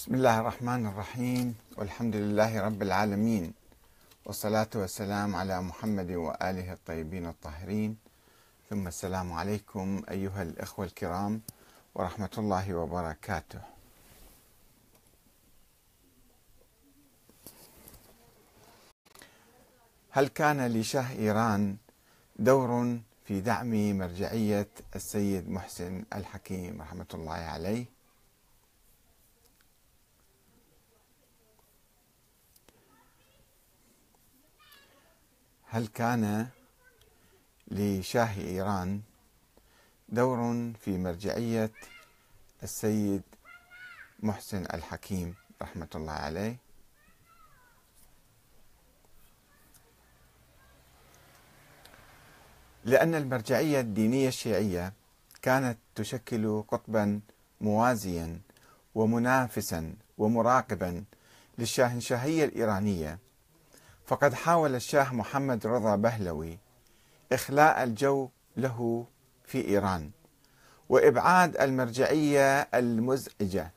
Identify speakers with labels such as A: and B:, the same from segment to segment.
A: بسم الله الرحمن الرحيم. والحمد لله رب العالمين. والصلاة والسلام على محمد وآله الطيبين الطاهرين. ثم السلام عليكم أيها الإخوة الكرام ورحمة الله وبركاته. هل كان لشاه إيران دور في دعم مرجعية السيد محسن الحكيم رحمة الله عليه؟ هل كان لشاه إيران دور في مرجعية السيد محسن الحكيم رحمة الله عليه؟ لأن المرجعية الدينية الشيعية كانت تشكل قطبا موازيا ومنافسا ومراقبا للشاهنشاهية الإيرانية فقد حاول الشاه محمد رضا بهلوي إخلاء الجو له في إيران وإبعاد المرجعية المزعجة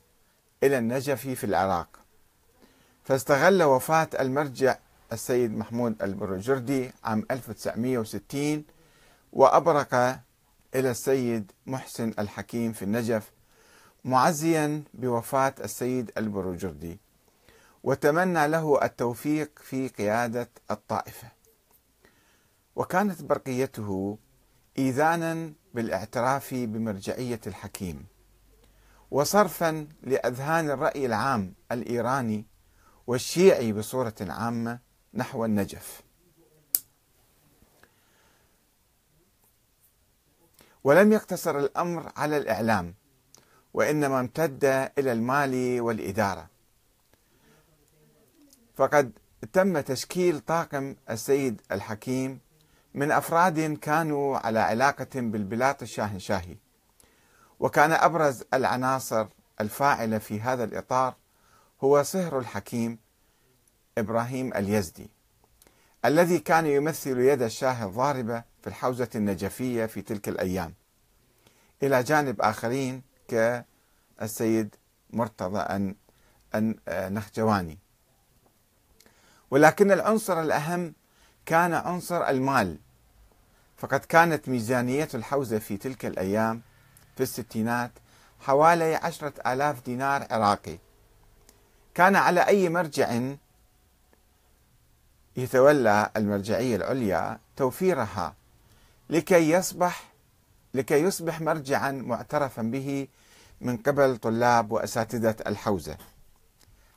A: إلى النجف في العراق. فاستغل وفاة المرجع السيد محمود البروجردي عام 1960 وأبرق إلى السيد محسن الحكيم في النجف معزيا بوفاة السيد البروجردي وتمنى له التوفيق في قيادة الطائفة. وكانت برقيته إيذانا بالاعتراف بمرجعية الحكيم وصرفا لأذهان الرأي العام الإيراني والشيعي بصورة عامة نحو النجف. ولم يقتصر الأمر على الإعلام وإنما امتد إلى المال والإدارة. فقد تم تشكيل طاقم السيد الحكيم من أفراد كانوا على علاقة بالبلاط الشاهنشاهي. وكان أبرز العناصر الفاعلة في هذا الإطار هو صهر الحكيم إبراهيم اليزدي الذي كان يمثل يد الشاه الضاربة في الحوزة النجفية في تلك الأيام إلى جانب آخرين كالسيد مرتضى النخجواني ولكن العنصر الأهم كان عنصر المال. فقد كانت ميزانية الحوزة في تلك الأيام في الستينات حوالي عشرة آلاف دينار عراقي. كان على أي مرجع يتولى المرجعية العليا توفيرها لكي يصبح لكي يصبح مرجعا معترفا به من قبل طلاب وأساتذة الحوزة.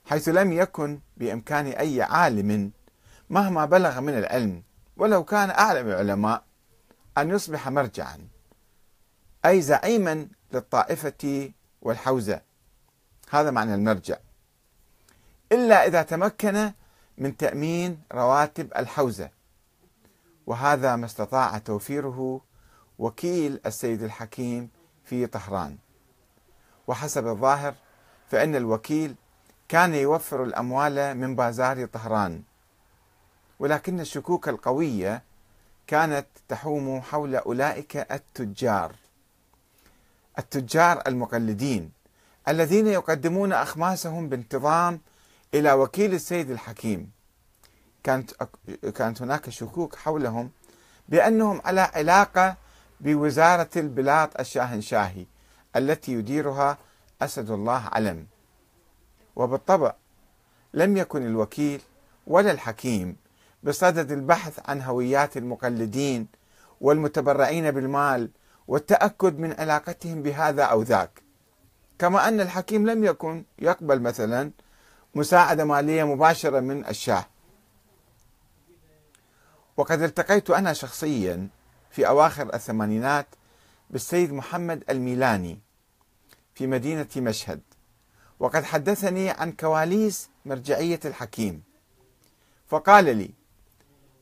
A: حيث لم يكن بإمكان أي عالم مهما بلغ من العلم ولو كان أعلم العلماء أن يصبح مرجعا أي زعيما للطائفة والحوزة. هذا معنى المرجع. إلا إذا تمكن من تأمين رواتب الحوزة وهذا ما استطاع توفيره وكيل السيد الحكيم في طهران. وحسب الظاهر فإن الوكيل كان يوفر الأموال من بازار طهران. ولكن الشكوك القوية كانت تحوم حول أولئك التجار. التجار المقلدين الذين يقدمون أخماسهم بانتظام إلى وكيل السيد الحكيم. كانت كانت هناك شكوك حولهم بأنهم على علاقة بوزارة البلاط الشاهنشاهي التي يديرها أسد الله علم. وبالطبع لم يكن الوكيل ولا الحكيم بصدد البحث عن هويات المقلدين والمتبرعين بالمال والتأكد من علاقتهم بهذا أو ذاك. كما أن الحكيم لم يكن يقبل مثلا مساعدة مالية مباشرة من الشاه. وقد التقيت أنا شخصيا في أواخر الثمانينات بالسيد محمد الميلاني في مدينة مشهد. وقد حدثني عن كواليس مرجعية الحكيم. فقال لي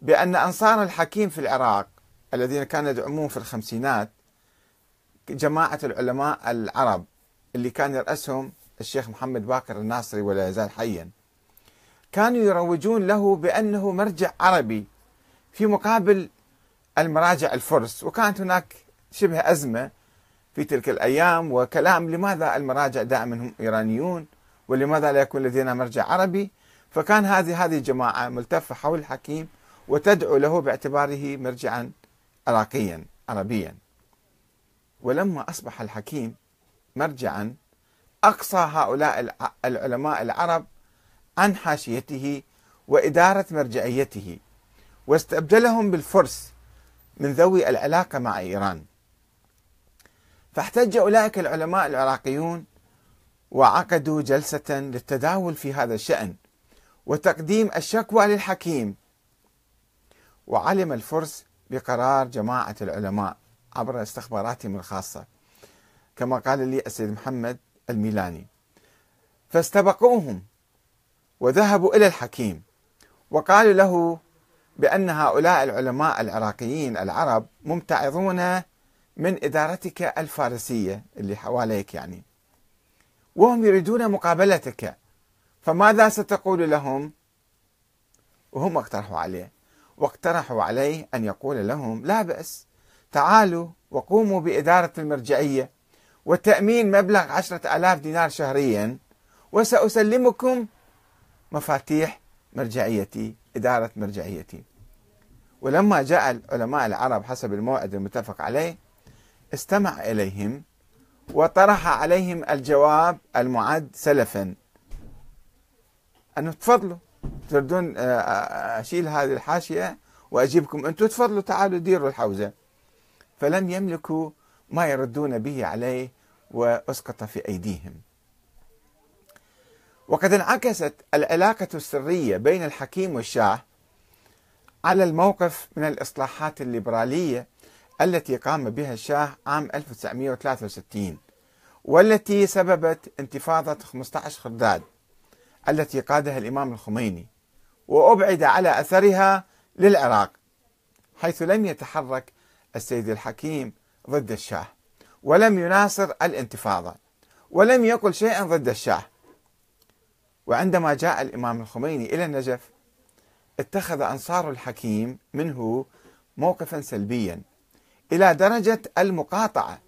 A: بأن أنصار الحكيم في العراق الذين كانوا يدعمون في الخمسينات جماعة العلماء العرب اللي كان يرأسهم الشيخ محمد باكر الناصري ولا يزال حيا كانوا يروجون له بأنه مرجع عربي في مقابل المراجع الفرس وكانت هناك شبه أزمة في تلك الأيام وكلام لماذا المراجع دائما هم إيرانيون ولماذا لا يكون لدينا مرجع عربي؟ فكان هذه هذه الجماعة ملتفة حول الحكيم وتدعو له باعتباره مرجعا عراقيا عربيا. ولما أصبح الحكيم مرجعا أقصى هؤلاء العلماء العرب عن حاشيته وإدارة مرجعيته واستبدلهم بالفرس من ذوي العلاقة مع إيران. فاحتج أولئك العلماء العراقيون وعقدوا جلسة للتداول في هذا الشأن وتقديم الشكوى للحكيم وعلم الفرس بقرار جماعة العلماء عبر استخباراتهم الخاصة كما قال لي السيد محمد الميلاني. فاستبقوهم وذهبوا إلى الحكيم وقالوا له بأن هؤلاء العلماء العراقيين العرب ممتعضون من إدارتك الفارسية اللي حواليك يعني. وهم يريدون مقابلتك. فماذا ستقول لهم؟ وهم اقترحوا عليه. واقترحوا عليه أن يقول لهم لا بأس تعالوا وقوموا بإدارة المرجعية وتأمين مبلغ عشرة ألاف دينار شهريا وسأسلمكم مفاتيح مرجعيتي إدارة مرجعيتي. ولما جاء العلماء العرب حسب الموعد المتفق عليه استمع إليهم وطرح عليهم الجواب المعد سلفا. أنه تفضلوا تردون آه، آه، أشيل هذه الحاشية وأجيبكم. أنتم تفضلوا تعالوا ديروا الحوزة. فلم يملكوا ما يردون به عليه وأسقط في أيديهم. وقد انعكست العلاقة السرية بين الحكيم والشاه على الموقف من الإصلاحات الليبرالية التي قام بها الشاه عام 1963 والتي سببت انتفاضة 15 خرداد التي قادها الإمام الخميني وأبعد على أثرها للعراق حيث لم يتحرك السيد الحكيم ضد الشاه ولم يناصر الانتفاضة ولم يقل شيئا ضد الشاه. وعندما جاء الإمام الخميني إلى النجف اتخذ أنصار الحكيم منه موقفا سلبيا إلى درجة المقاطعة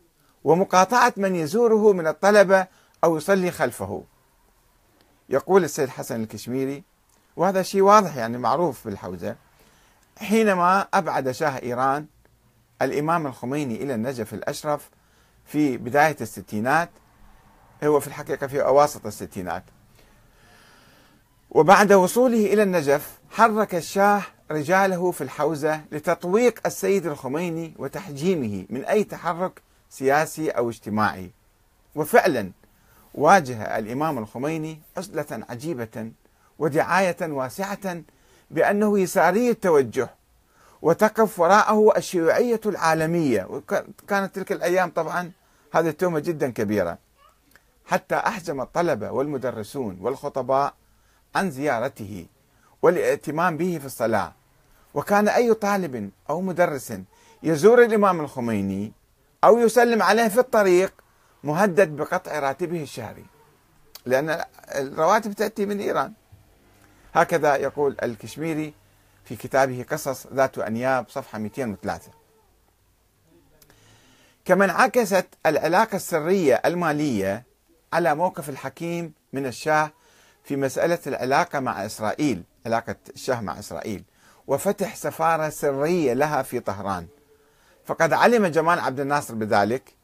A: ومقاطعة من يزوره من الطلبة أو يصلي خلفه. يقول السيد حسن الكشميري وهذا شيء واضح يعني معروف بالحوزة حينما أبعد شاه إيران الإمام الخميني إلى النجف الأشرف في بداية الستينات هو في الحقيقة في أواسط الستينات. وبعد وصوله إلى النجف حرك الشاه رجاله في الحوزة لتطويق السيد الخميني وتحجيمه من أي تحرك سياسي أو اجتماعي. وفعلا واجه الإمام الخميني عزلة عجيبة ودعاية واسعة بأنه يساري التوجه وتقف وراءه الشيوعية العالمية. وكانت تلك الأيام طبعا هذه التهمة جدا كبيرة. حتى أحجم الطلبة والمدرسون والخطباء عن زيارته والاهتمام به في الصلاة. وكان أي طالب أو مدرس يزور الإمام الخميني أو يسلم عليه في الطريق مهدد بقطع راتبه الشهري. لأن الرواتب تأتي من إيران. هكذا يقول الكشميري في كتابه قصص ذات أنياب صفحة 203 كما انعكست العلاقة السرية المالية على موقف الحكيم من الشاه في مسألة العلاقة مع إسرائيل علاقة الشاه مع إسرائيل. وفتح سفارة سرية لها في طهران. فقد علم جمال عبد الناصر بذلك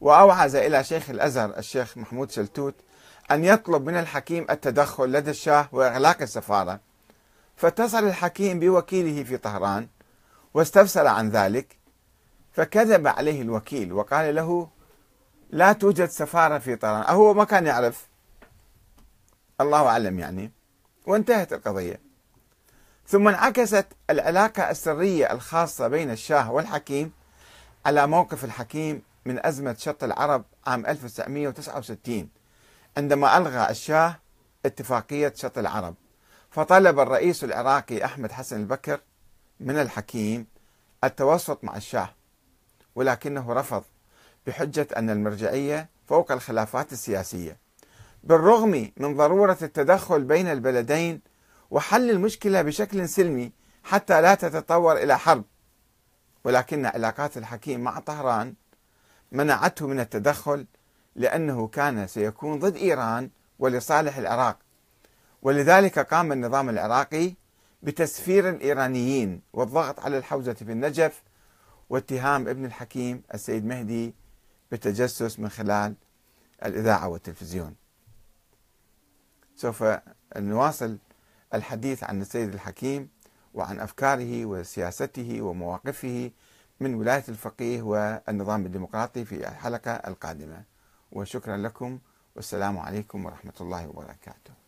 A: وأوعز إلى شيخ الأزهر الشيخ محمود شلتوت أن يطلب من الحكيم التدخل لدى الشاه وإغلاق السفارة. فاتصل الحكيم بوكيله في طهران واستفسر عن ذلك فكذب عليه الوكيل وقال له لا توجد سفارة في طهران. هو ما كان يعرف. الله أعلم يعني. وانتهت القضية. ثم انعكست العلاقة السرية الخاصة بين الشاه والحكيم على موقف الحكيم من أزمة شط العرب عام 1969 عندما ألغى الشاه اتفاقية شط العرب. فطلب الرئيس العراقي أحمد حسن البكر من الحكيم التوسط مع الشاه ولكنه رفض بحجة أن المرجعية فوق الخلافات السياسية. بالرغم من ضرورة التدخل بين البلدين وحل المشكلة بشكل سلمي حتى لا تتطور إلى حرب. ولكن علاقات الحكيم مع طهران منعته من التدخل لأنه كان سيكون ضد إيران ولصالح العراق. ولذلك قام النظام العراقي بتسفير الإيرانيين والضغط على الحوزة في النجف واتهام ابن الحكيم السيد مهدي بالتجسس من خلال الإذاعة والتلفزيون. سوف نواصل الحديث عن السيد الحكيم وعن أفكاره وسياسته ومواقفه من ولاية الفقيه والنظام الديمقراطي في الحلقة القادمة. وشكرا لكم. والسلام عليكم ورحمة الله وبركاته.